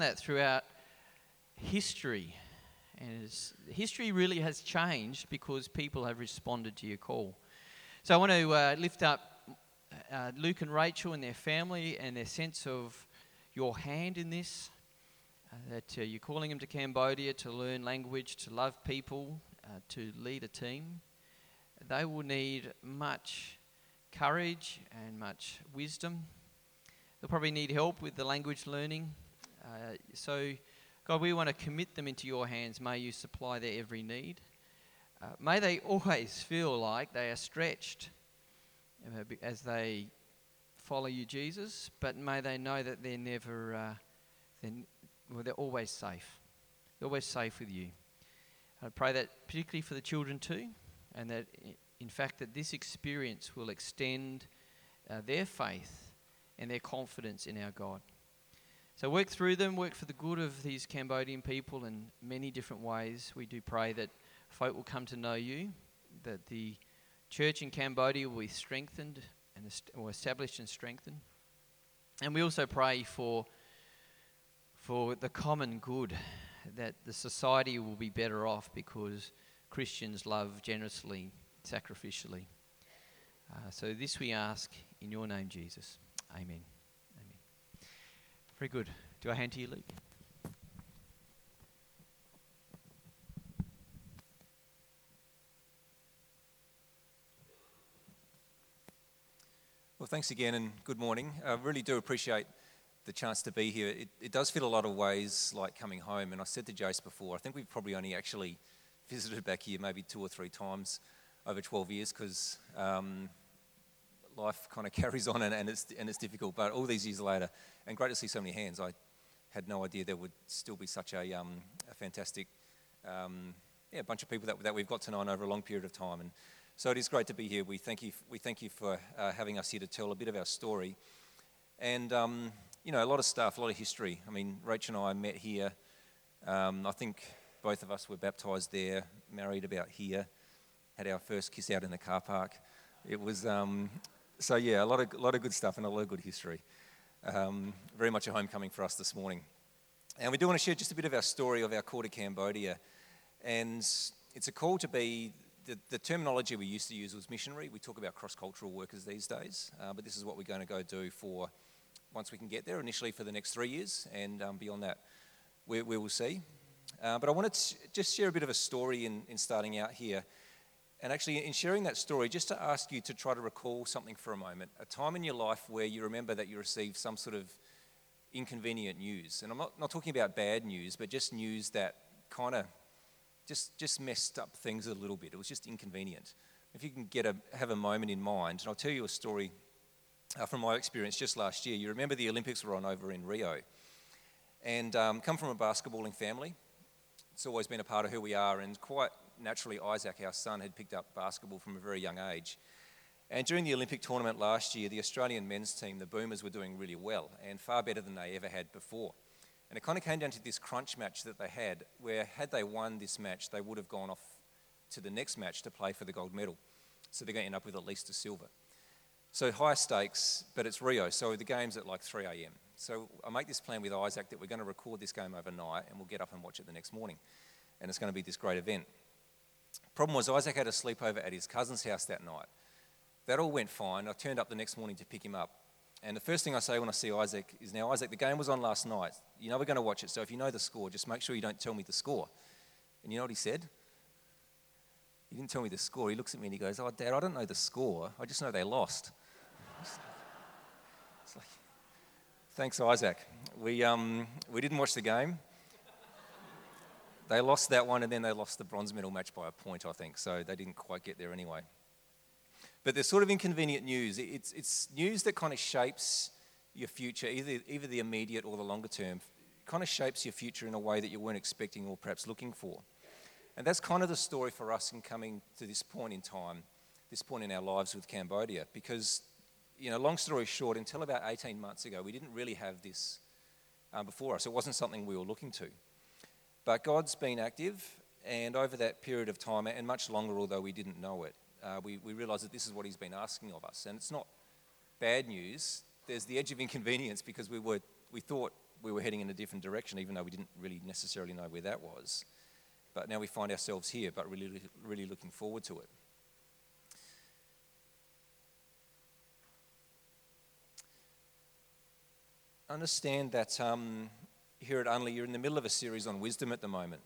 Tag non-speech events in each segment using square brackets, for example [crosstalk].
that throughout history. And history really has changed because people have responded to your call. So I want to uh, lift up uh, Luke and Rachel and their family and their sense of your hand in this. Uh, that uh, you're calling them to Cambodia to learn language, to love people, uh, to lead a team. They will need much courage and much wisdom. They'll probably need help with the language learning. Uh, so, God, we want to commit them into your hands. May you supply their every need. Uh, may they [laughs] always feel like they are stretched as they follow you, Jesus, but may they know that they're never, uh, they're, well, they're always safe. They're always safe with you. I pray that particularly for the children too, and that in fact that this experience will extend uh, their faith and their confidence in our God. So work through them, work for the good of these Cambodian people in many different ways. We do pray that folk will come to know you, that the church in Cambodia will be strengthened and or established and strengthened. And we also pray for for the common good, that the society will be better off because Christians love generously, sacrificially. Uh, so this we ask in your name, Jesus. Amen. Amen. Very good. Do I hand to you, Luke? Well, thanks again and good morning. I really do appreciate the chance to be here. It, it, does feel a lot of ways like coming home. And I said to Jace before, I think we've probably only actually [laughs] visited back here maybe two or three times over 12 years because um, life [laughs] kind of carries on and, and, it's, and it's difficult. But all these years later, and great to see so many hands, I had no idea there would still be such a, um, a fantastic um, yeah, bunch of people that, that we've got to know over a long period of time. And so it is great to be here. We thank you, we thank you for uh, having us here to tell a bit of our story. And, um, you know, a lot of stuff, a lot of history. I mean, Rachel and I met here. Um, I think both of us were baptised there, married about here, had our first kiss out in the car park. It was, um, so yeah, a lot, of, lot of good stuff and a lot of good history. Um, very much a homecoming for us this morning. And we do want to share just a bit of our story of our call to Cambodia. And it's a call to be the, the, terminology we used to use was missionary. We talk about cross cultural workers these days, uh, but this is what we're going to go do for once we can get there, initially for the next three years, and um, beyond that, we, we will see. Uh, but I wanted to just share a bit of a story in, in starting out here. And actually, in sharing that story, just to ask you to try to recall something for a moment a time in your life where you remember that you received some sort of inconvenient news. And I'm not, not talking about bad news, but just news that kind of just, just messed up things a little bit. It was just inconvenient. If you can get a, have a moment in mind, and I'll tell you a story uh, from my experience just last year. You remember the Olympics were on over in Rio, and um, come from a basketballing family. It's always been a part of who we are, and quite naturally, Isaac, our son, had picked up basketball from a very young age. And during the Olympic tournament last year, the Australian men's team, the Boomers, were doing really well and far better than they ever had before. And it kind of came down to this crunch match that they had, where had they won this match, they would have gone off to the next match to play for the gold medal. So they're going to end up with at least a silver. So high stakes, but it's Rio, so the game's at like 3 a.m. So I make this plan with Isaac that we're going to record this game overnight and we'll get up and watch it the next morning. And it's going to be this great event. Problem was, Isaac had a sleepover at his cousin's house that night. That all went fine. I turned up the next morning to pick him up. And the first thing I say when I see Isaac is, Now, Isaac, the game was on last night. You know we're going to watch it, so if you know the score, just make sure you don't tell me the score. And you know what he said? He didn't tell me the score. He looks at me and he goes, Oh, Dad, I don't know the score. I just know they lost. It's like, Thanks, Isaac. We, um, we didn't watch the game. They lost that one and then they lost the bronze medal match by a point, I think. So they didn't quite get there anyway. But there's sort of inconvenient news. It's, it's news that kind of shapes your future, either, either the immediate or the longer term. It kind of shapes your future in a way that you weren't expecting or perhaps looking for. And that's kind of the story for us in coming to this point in time, this point in our lives with Cambodia. Because, you know, long story short, until about 18 months ago, we didn't really have this um, before us. It wasn't something we were looking to. But God's been active, and over that period of time, and much longer, although we didn't know it, uh, we, we realize that this is what he's been asking of us. And it's not bad news. There's the edge of inconvenience because we, were, we thought we were heading in a different direction, even though we didn't really necessarily know where that was. But now we find ourselves here, but really, really looking forward to it. Understand that um, here at Unley, you're in the middle of a series on wisdom at the moment.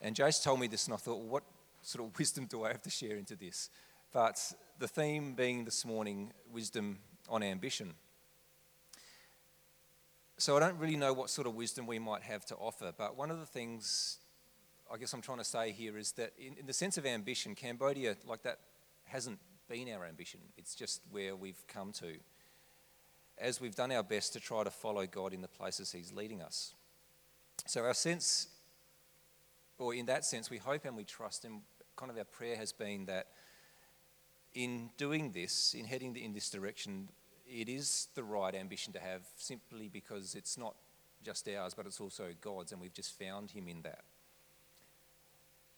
And Jace told me this, and I thought, well, what sort of [laughs] wisdom do I have to share into this? But the theme being this morning, wisdom on ambition. So I don't really know what sort of wisdom we might have to offer, but one of the things I guess I'm trying to say here is that in, in the sense of ambition, Cambodia, like that, hasn't been our ambition. It's just where we've come to as we've done our best to try to follow God in the places He's leading us. So, our sense, or in that sense, we hope and we trust, and kind of our prayer has been that in doing this, in heading in this direction, it is the right ambition to have simply because it's not just ours, but it's also God's, and we've just found Him in that.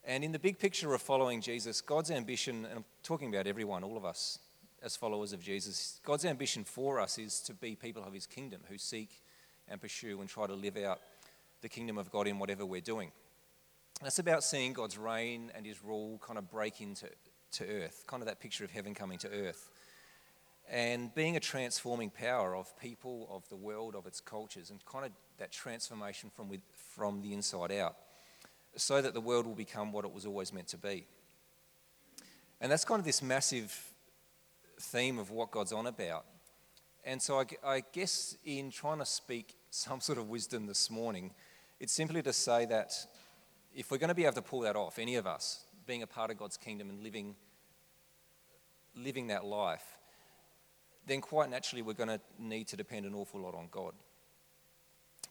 And in the big picture of following Jesus, God's ambition, and I'm talking about everyone, all of us as followers of Jesus, God's ambition for us is to be people of His kingdom who seek and pursue and try to live out the kingdom of God in whatever we're doing. That's about seeing God's reign and His rule kind of break into to earth, kind of that picture of heaven coming to earth and being a transforming power of people, of the world, of its cultures, and kind of that transformation from, with, from the inside out, so that the world will become what it was always meant to be. And that's kind of this massive theme of what God's on about. And so I, I guess in trying to speak some sort of wisdom this morning, it's simply to say that if we're going to be able to pull that off, any of us, being a part of God's kingdom and living, living that life, then quite naturally we're going to need to depend an awful lot on God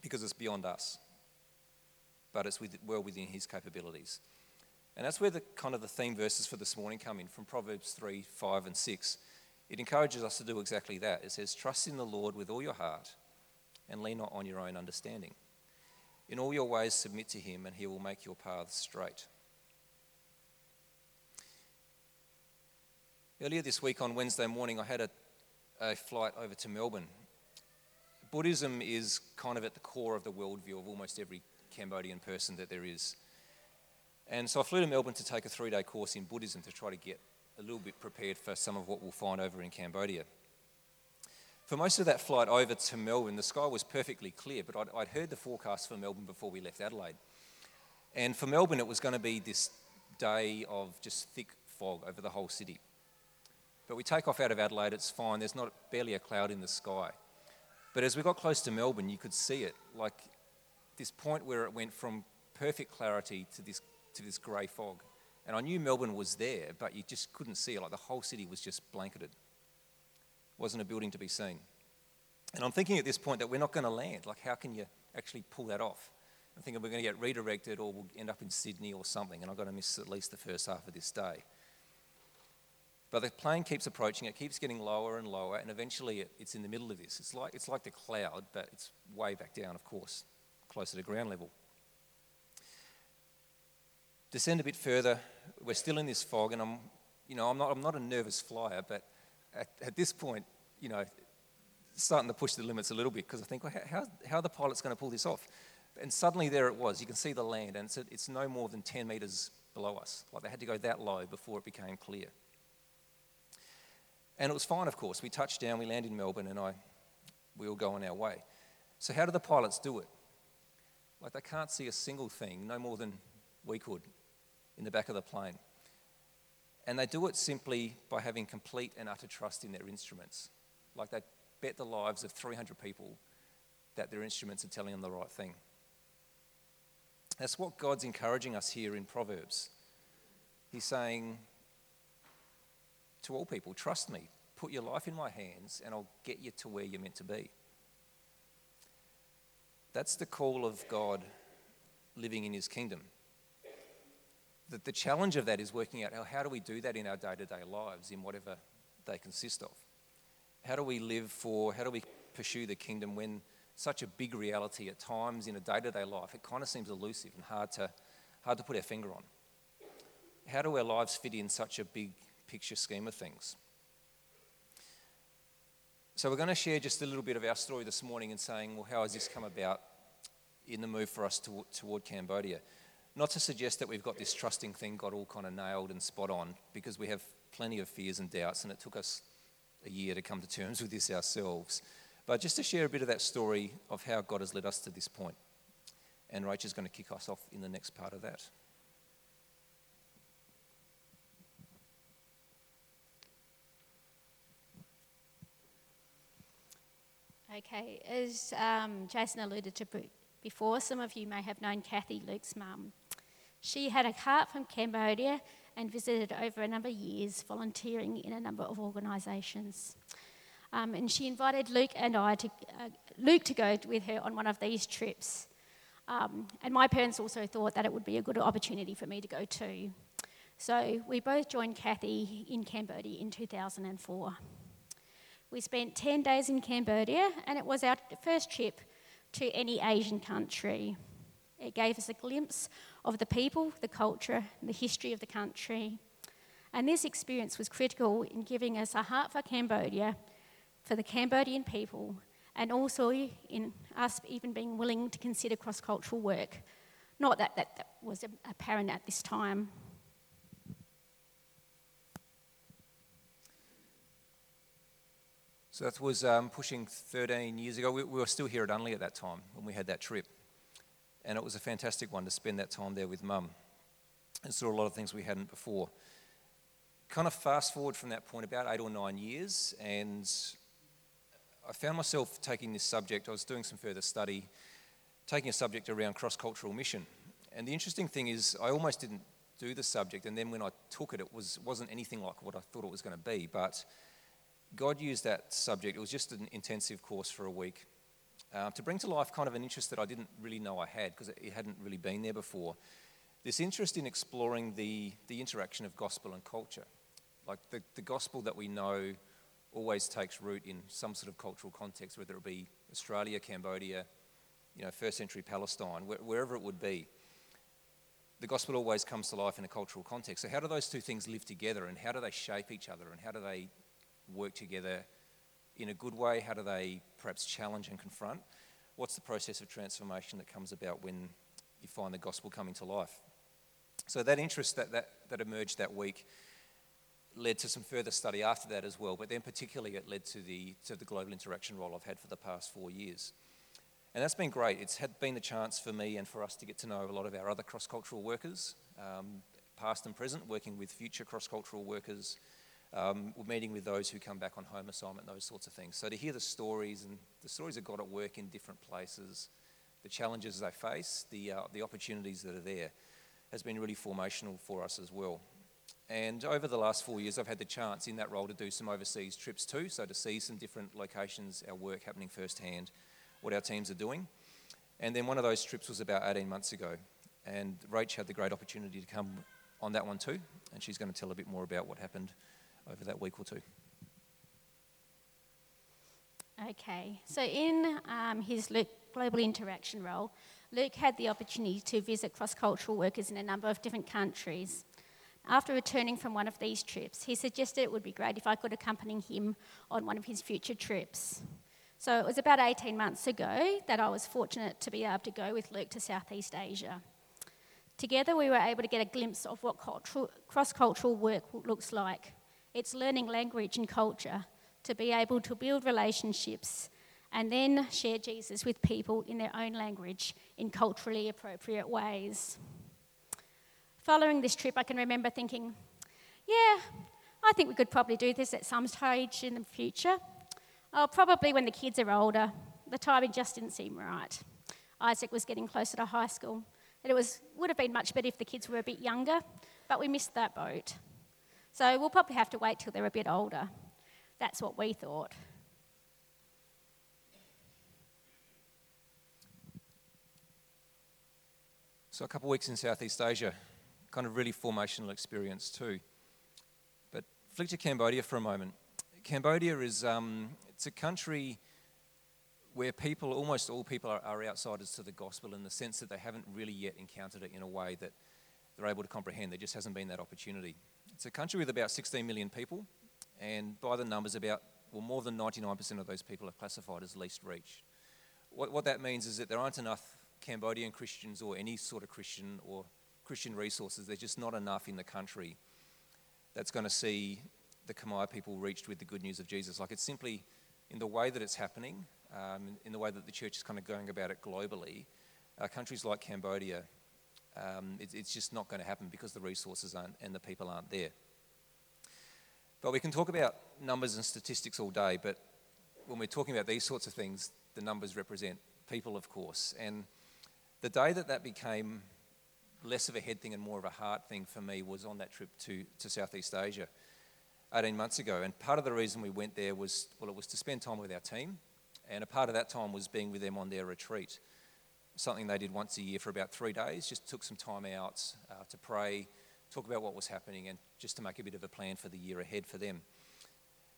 because it's beyond us, but it's with, well within His capabilities. And that's where the kind of the theme verses for this morning come in from Proverbs 3, 5, and 6. It encourages us to do exactly that. It says, Trust in the Lord with all your heart and lean not on your own understanding. In all your ways, submit to Him, and He will make your paths straight. Earlier this week on Wednesday morning, I had a a flight over to Melbourne. Buddhism is kind of at the core of the worldview of almost every Cambodian person that there is. And so I flew to Melbourne to take a three day course in Buddhism to try to get a little bit prepared for some of what we'll find over in Cambodia. For most of that flight over to Melbourne, the sky was perfectly clear, but I'd, I'd heard the forecast for Melbourne before we left Adelaide. And for Melbourne, it was going to be this day of just thick fog over the whole city. But we take off out of Adelaide, it's fine, there's not barely a cloud in the sky. But as we got close to Melbourne, you could see it, like this point where it went from perfect clarity to this, to this grey fog. And I knew Melbourne was there, but you just couldn't see it. Like the whole city was just blanketed. Wasn't a building to be seen. And I'm thinking at this point that we're not going to land. Like, how can you actually pull that off? I'm thinking we're going to get redirected or we'll end up in Sydney or something, and I'm going to miss at least the first half of this day. But the plane keeps approaching, it keeps getting lower and lower, and eventually it, it's in the middle of this. It's like, it's like the cloud, but it's way back down, of course, closer to ground level. Descend a bit further, we're still in this fog, and I'm, you know, I'm not, I'm not a nervous flyer, but at, at this point, you know, starting to push the limits a little bit because I think, well, how, how are the pilots going to pull this off? And suddenly there it was. You can see the land, and it's, it's no more than 10 metres below us. Like they had to go that low before it became clear. And it was fine, of course. We touched down, we landed in Melbourne, and I, we all go on our way. So, how do the pilots do it? Like, they can't see a single thing, no more than we could, in the back of the plane. And they do it simply by having complete and utter trust in their instruments. Like, they bet the lives of 300 people that their instruments are telling them the right thing. That's what God's encouraging us here in Proverbs. He's saying, to all people trust me, put your life in my hands, and I'll get you to where you're meant to be. That's the call of God living in his kingdom. The, the challenge of that is working out how, how do we do that in our day to day lives, in whatever they consist of? How do we live for, how do we pursue the kingdom when such a big reality at times in a day to day life, it kind of seems elusive and hard to, hard to put our finger on? How do our lives fit in such a big picture scheme of things. So we're going to share just a little bit of our story this morning and saying, well, how has this come about in the move for us to, toward Cambodia? Not to suggest that we've got this trusting thing got all kind of nailed and spot on, because we have plenty of fears and doubts, and it took us a year to come to terms with this ourselves. But just to share a bit of that story of how God has led us to this point. And Rachel's going to kick us off in the next part of that. Okay, as um, Jason alluded to before, some of you may have known Kathy, Luke's mum. She had a cart from Cambodia and visited over a number of years, volunteering in a number of organisations. Um, and she invited Luke and I to uh, Luke to go with her on one of these trips. Um, and my parents also thought that it would be a good opportunity for me to go too. So we both joined Kathy in Cambodia in 2004. We spent 10 days in Cambodia, and it was our first trip to any Asian country. It gave us a glimpse of the people, the culture, the history of the country. And this experience was critical in giving us a heart for Cambodia, for the Cambodian people, and also in us even being willing to consider cross cultural work. Not that, that that was apparent at this time. So that was um, pushing 13 years ago. We, we, were still here at Unley at that time when we had that trip. And it was a fantastic one to spend that time there with mum and saw a lot of things we hadn't before. Kind of fast forward from that point about eight or nine years, and I found myself taking this subject. I was doing some further study, taking a subject around cross cultural mission. And the interesting thing is, I almost didn't do the subject, and then when I took it, it was, wasn't anything like what I thought it was going to be. But God used that subject, it was just an intensive course for a week, uh, to bring to life kind of an interest that I didn't really know I had because it hadn't really been there before. This interest in exploring the, the interaction of gospel and culture. Like the, the gospel that we know always takes root in some sort of cultural context, whether it be Australia, Cambodia, you know, first century Palestine, wh- wherever it would be. The gospel always comes to life in a cultural context. So, how do those two things live together and how do they shape each other and how do they work together in a good way? How do they perhaps challenge and confront? What's the process of transformation that comes about when you find the gospel coming to life? So that interest that, that, that emerged that week led to some further study after that as well, but then particularly it led to the, to the global interaction role I've had for the past four years. And that's been great. It's had been the chance for me and for us to get to know a lot of our other cross cultural workers, um, past and present, working with future cross cultural workers, um, we're meeting with those who come back on home assignment, those sorts of things. So to hear the stories and the stories of God at work in different places, the challenges they face, the, uh, the opportunities that are there, has been really formational for us as well. And over the last four years, I've had the chance in that role to do some overseas trips too, so to see some different locations, our work happening firsthand, what our teams are doing. And then one of those trips was about 18 months ago, and Rach had the great opportunity to come on that one too, and she's going to tell a bit more about what happened over that week or two. Okay, so in um, his Luke global interaction role, Luke had the opportunity to visit cross cultural workers in a number of different countries. After returning from one of these trips, he suggested it would be great if I could accompany him on one of his future trips. So it was about 18 months ago that I was fortunate to be able to go with Luke to Southeast Asia. Together, we were able to get a glimpse of what cross cultural work looks like it's learning language and culture to be able to build relationships and then share Jesus with people in their own language in culturally appropriate ways. Following this trip, I can remember thinking, yeah, I think we could probably do this at some stage in the future. Oh, probably when the kids are older. The timing just didn't seem right. Isaac was getting closer to high school. And it was, would have been much better if the kids were a bit younger, but we missed that boat. So we'll probably have to wait till they're a bit older. That's what we thought. So, a couple of weeks in Southeast Asia, kind of really formational experience too. But flick to Cambodia for a moment. Cambodia is um, it's a country where people, almost all people, are, are outsiders to the gospel in the sense that they haven't really yet encountered it in a way that they're able to comprehend. There just hasn't been that opportunity. It's a country with about 16 million people, and by the numbers, about well, more than 99% of those people are classified as least reached. What, what that means is that there aren't enough Cambodian Christians or any sort of Christian or Christian resources. There's just not enough in the country that's going to see the Khmer people reached with the good news of Jesus. Like it's simply in the way that it's happening, um, in the way that the church is kind of going about it globally. Uh, countries like Cambodia, um, it, it's just not going to happen because the resources aren't and the people aren't there. But we can talk about numbers and statistics all day, but when we're talking about these sorts of things, the numbers represent people, of course. And the day that that became less of a head thing and more of a heart thing for me was on that trip to, to Southeast Asia 18 months ago. And part of the reason we went there was, well, it was to spend time with our team. And a part of that time was being with them on their retreat, something they did once a year for about three days, just took some time out uh, to pray, talk about what was happening, and just to make a bit of a plan for the year ahead for them.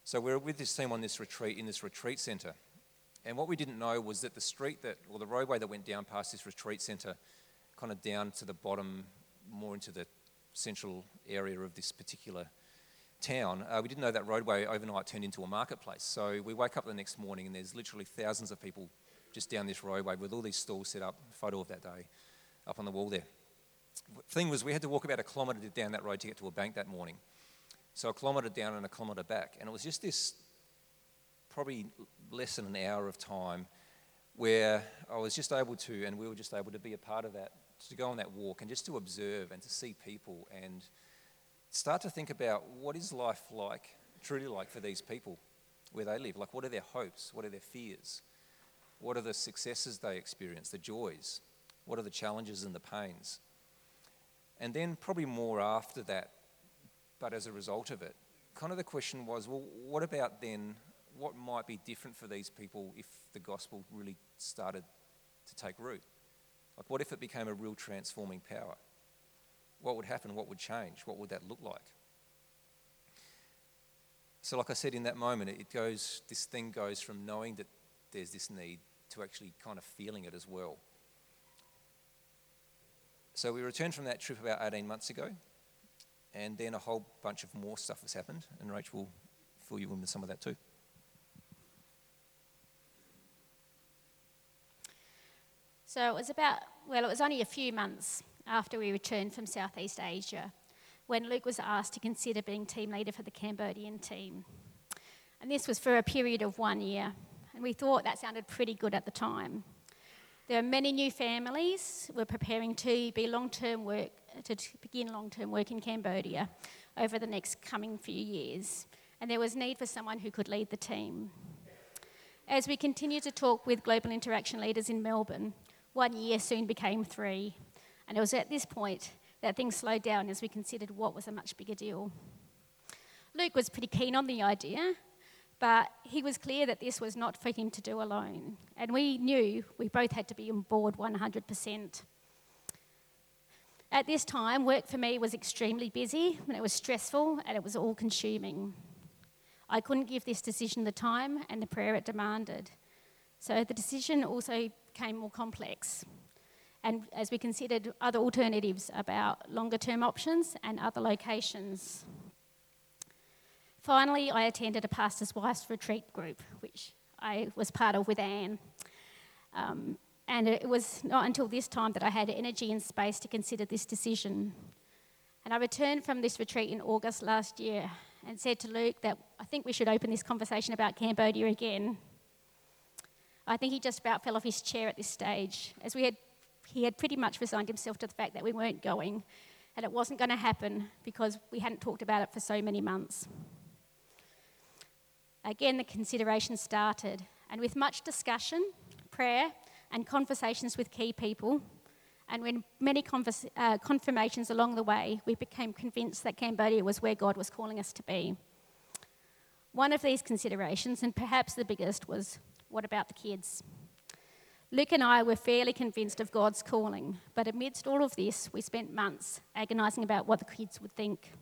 So we're with this team on this retreat in this retreat centre. And what we didn't know was that the street that, or the roadway that went down past this retreat centre, kind of down to the bottom, more into the central area of this particular town, uh, we didn't know that roadway overnight turned into a marketplace. So we wake up the next morning and there's literally thousands of people just down this roadway with all these stalls set up, photo of that day up on the wall there. Thing was, we had to walk about a kilometre down that road to get to a bank that morning. So a kilometre down and a kilometre back. And it was just this probably less than an hour of time where I was just able to, and we were just able to be a part of that, to go on that walk and just to observe and to see people and start to think about what is life like, truly like for these people where they live. Like, what are their hopes? What are their fears? What are the successes they experience, the joys? What are the challenges and the pains? And then, probably more after that, but as a result of it, kind of the question was well, what about then what might be different for these people if the gospel really started to take root? Like, what if it became a real transforming power? What would happen? What would change? What would that look like? So, like I said, in that moment, it goes, this thing goes from knowing that there's this need to actually kind of feeling it as well. So, we returned from that trip about 18 months ago, and then a whole bunch of more stuff has happened, and Rachel will fill you in with some of that too. So it was about, well, it was only a few months after we returned from Southeast Asia when Luke was asked to consider being team leader for the Cambodian team. And this was for a period of one year. And we thought that sounded pretty good at the time. There are many new families who are preparing to be long-term work to begin long-term work in Cambodia over the next coming few years, and there was need for someone who could lead the team. As we continued to talk with global interaction leaders in Melbourne, one year soon became three. And it was at this point that things slowed down as we considered what was a much bigger deal. Luke was pretty keen on the idea, but he was clear that this was not for him to do alone. And we knew we both had to be on board 100%. At this time, work for me was extremely busy, and it was stressful, and it was all consuming. I couldn't give this decision the time and the prayer it demanded. So the decision also became more complex. And as we considered other alternatives about longer term options and other locations. Finally, I attended a pastor's wife's retreat group, which I was part of with Anne. Um, and it was not until this time that I had energy and space to consider this decision. And I returned from this retreat in August last year and said to Luke that I think we should open this conversation about Cambodia again. I think he just about fell off his chair at this stage, as we had, he had pretty much resigned himself to the fact that we weren't going and it wasn't going to happen because we hadn't talked about it for so many months. Again, the consideration started, and with much discussion, prayer, and conversations with key people, and when many uh, confirmations along the way, we became convinced that Cambodia was where God was calling us to be. One of these considerations, and perhaps the biggest, was what about the kids? Luke and I were fairly convinced of God's calling, but amidst all of this, we spent months agonising about what the kids would think.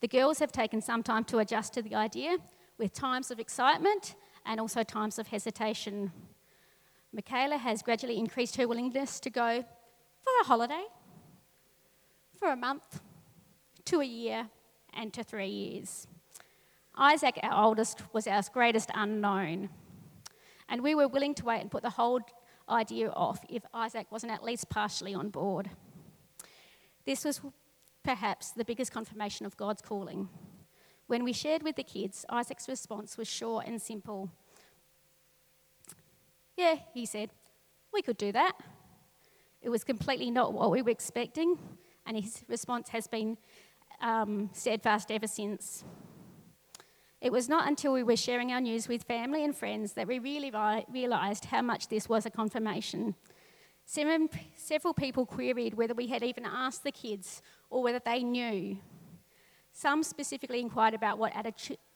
The girls have taken some time to adjust to the idea, with times of excitement and also times of hesitation. Michaela has gradually increased her willingness to go for a holiday, for a month, to a year, and to three years. Isaac, our oldest, was our greatest unknown. And we were willing to wait and put the whole idea off if Isaac wasn't at least partially on board. This was perhaps the biggest confirmation of God's calling. When we shared with the kids, Isaac's response was short and simple. Yeah, he said, we could do that. It was completely not what we were expecting, and his response has been um, steadfast ever since. It was not until we were sharing our news with family and friends that we really realised how much this was a confirmation. Several people queried whether we had even asked the kids or whether they knew. Some specifically inquired about what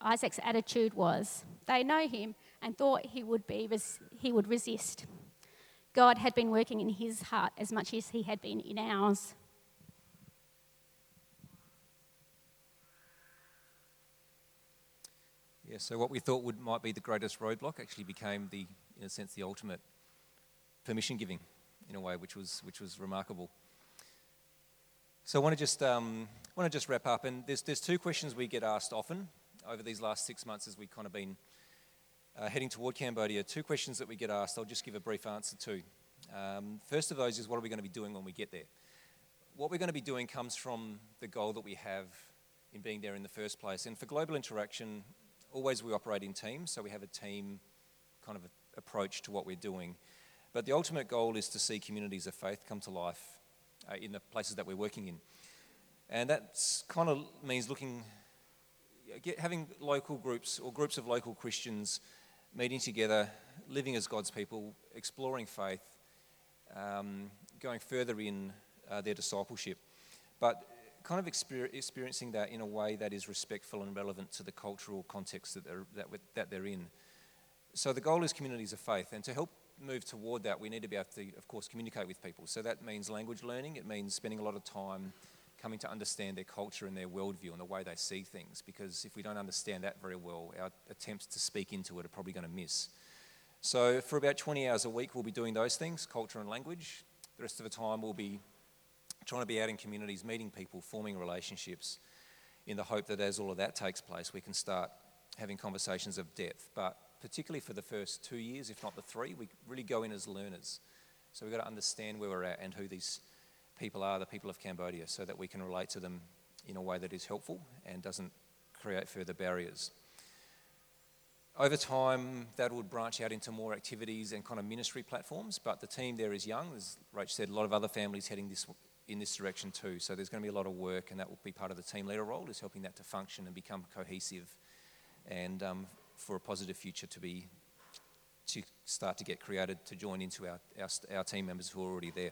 Isaac's attitude was. They know him and thought he would, be, he would resist. God had been working in his heart as much as he had been in ours. Yeah, so what we thought would might be the greatest roadblock actually became the, in a sense, the ultimate permission giving, in a way, which was which was remarkable. So I want to just um, want to just wrap up, and there's there's two questions we get asked often over these last six months as we've kind of been uh, heading toward Cambodia. Two questions that we get asked. I'll just give a brief answer to. Um, first of those is what are we going to be doing when we get there? What we're going to be doing comes from the goal that we have in being there in the first place. And for global interaction, always we operate in teams, so we have a team kind of approach to what we're doing. But the ultimate goal is to see communities of faith come to life uh, in the places that we're working in. And that kind of means looking, get, having local groups or groups of local Christians meeting together, living as God's people, exploring faith, um, going further in uh, their discipleship. But kind of experiencing that in a way that is respectful and relevant to the cultural context that they're, that, that they're in. So the goal is communities of faith, and to help move toward that, we need to be able to, of course, communicate with people. So that means language learning, it means spending a lot of time coming to understand their culture and their worldview and the way they see things, because if we don't understand that very well, our attempts to speak into it are probably going to miss. So for about 20 hours a week, we'll be doing those things culture and language. The rest of the time, we'll be trying to be out in communities, meeting people, forming relationships, in the hope that as all of that takes place, we can start having conversations of depth. But particularly for the first two years, if not the three, we really go in as learners. So we've got to understand where we're at and who these people are, the people of Cambodia, so that we can relate to them in a way that is helpful and doesn't create further barriers. Over time, that would branch out into more activities and kind of ministry platforms, but the team there is young. As Rach said, a lot of other families heading this in this direction too. So there's going to be a lot of work, and that will be part of the team leader role, is helping that to function and become cohesive, and um, for a positive future to be to start to get created to join into our, our, our team members who are already there.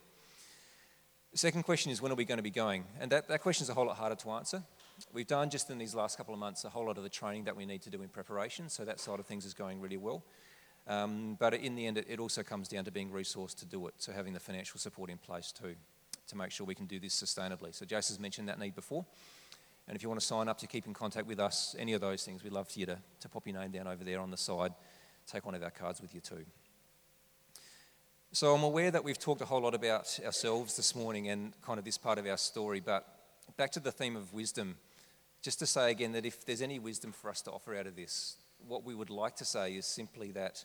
Second question is when are we going to be going? And that, that question is a whole lot harder to answer. We've done just in these last couple of months a whole lot of the training that we need to do in preparation, so that side of things is going really well. Um, but in the end, it, it also comes down to being resourced to do it, so having the financial support in place too to make sure we can do this sustainably. So has mentioned that need before. And if you want to sign up to keep in contact with us, any of those things, we'd love for you to, to pop your name down over there on the side. Take one of our cards with you too. So I'm aware that we've talked a whole lot about ourselves this morning and kind of this part of our story, but back to the theme of wisdom, just to say again that if there's any wisdom for us to offer out of this, what we would like to say is simply that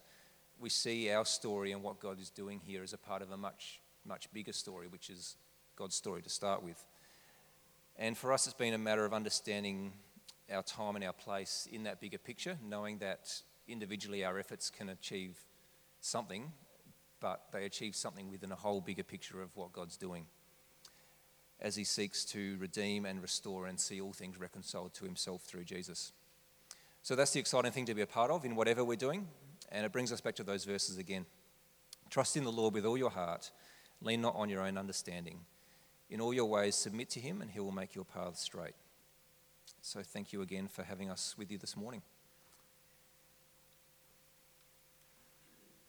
we see our story and what God is doing here as a part of a much, much bigger story, which is God's story to start with. And for us, it's been a matter of understanding our time and our place in that bigger picture, knowing that individually our efforts can achieve something, but they achieve something within a whole bigger picture of what God's doing as He seeks to redeem and restore and see all things reconciled to Himself through Jesus. So that's the exciting thing to be a part of in whatever we're doing. And it brings us back to those verses again. Trust in the Lord with all your heart, lean not on your own understanding. In all your ways, submit to him, and he will make your paths straight. So, thank you again for having us with you this morning.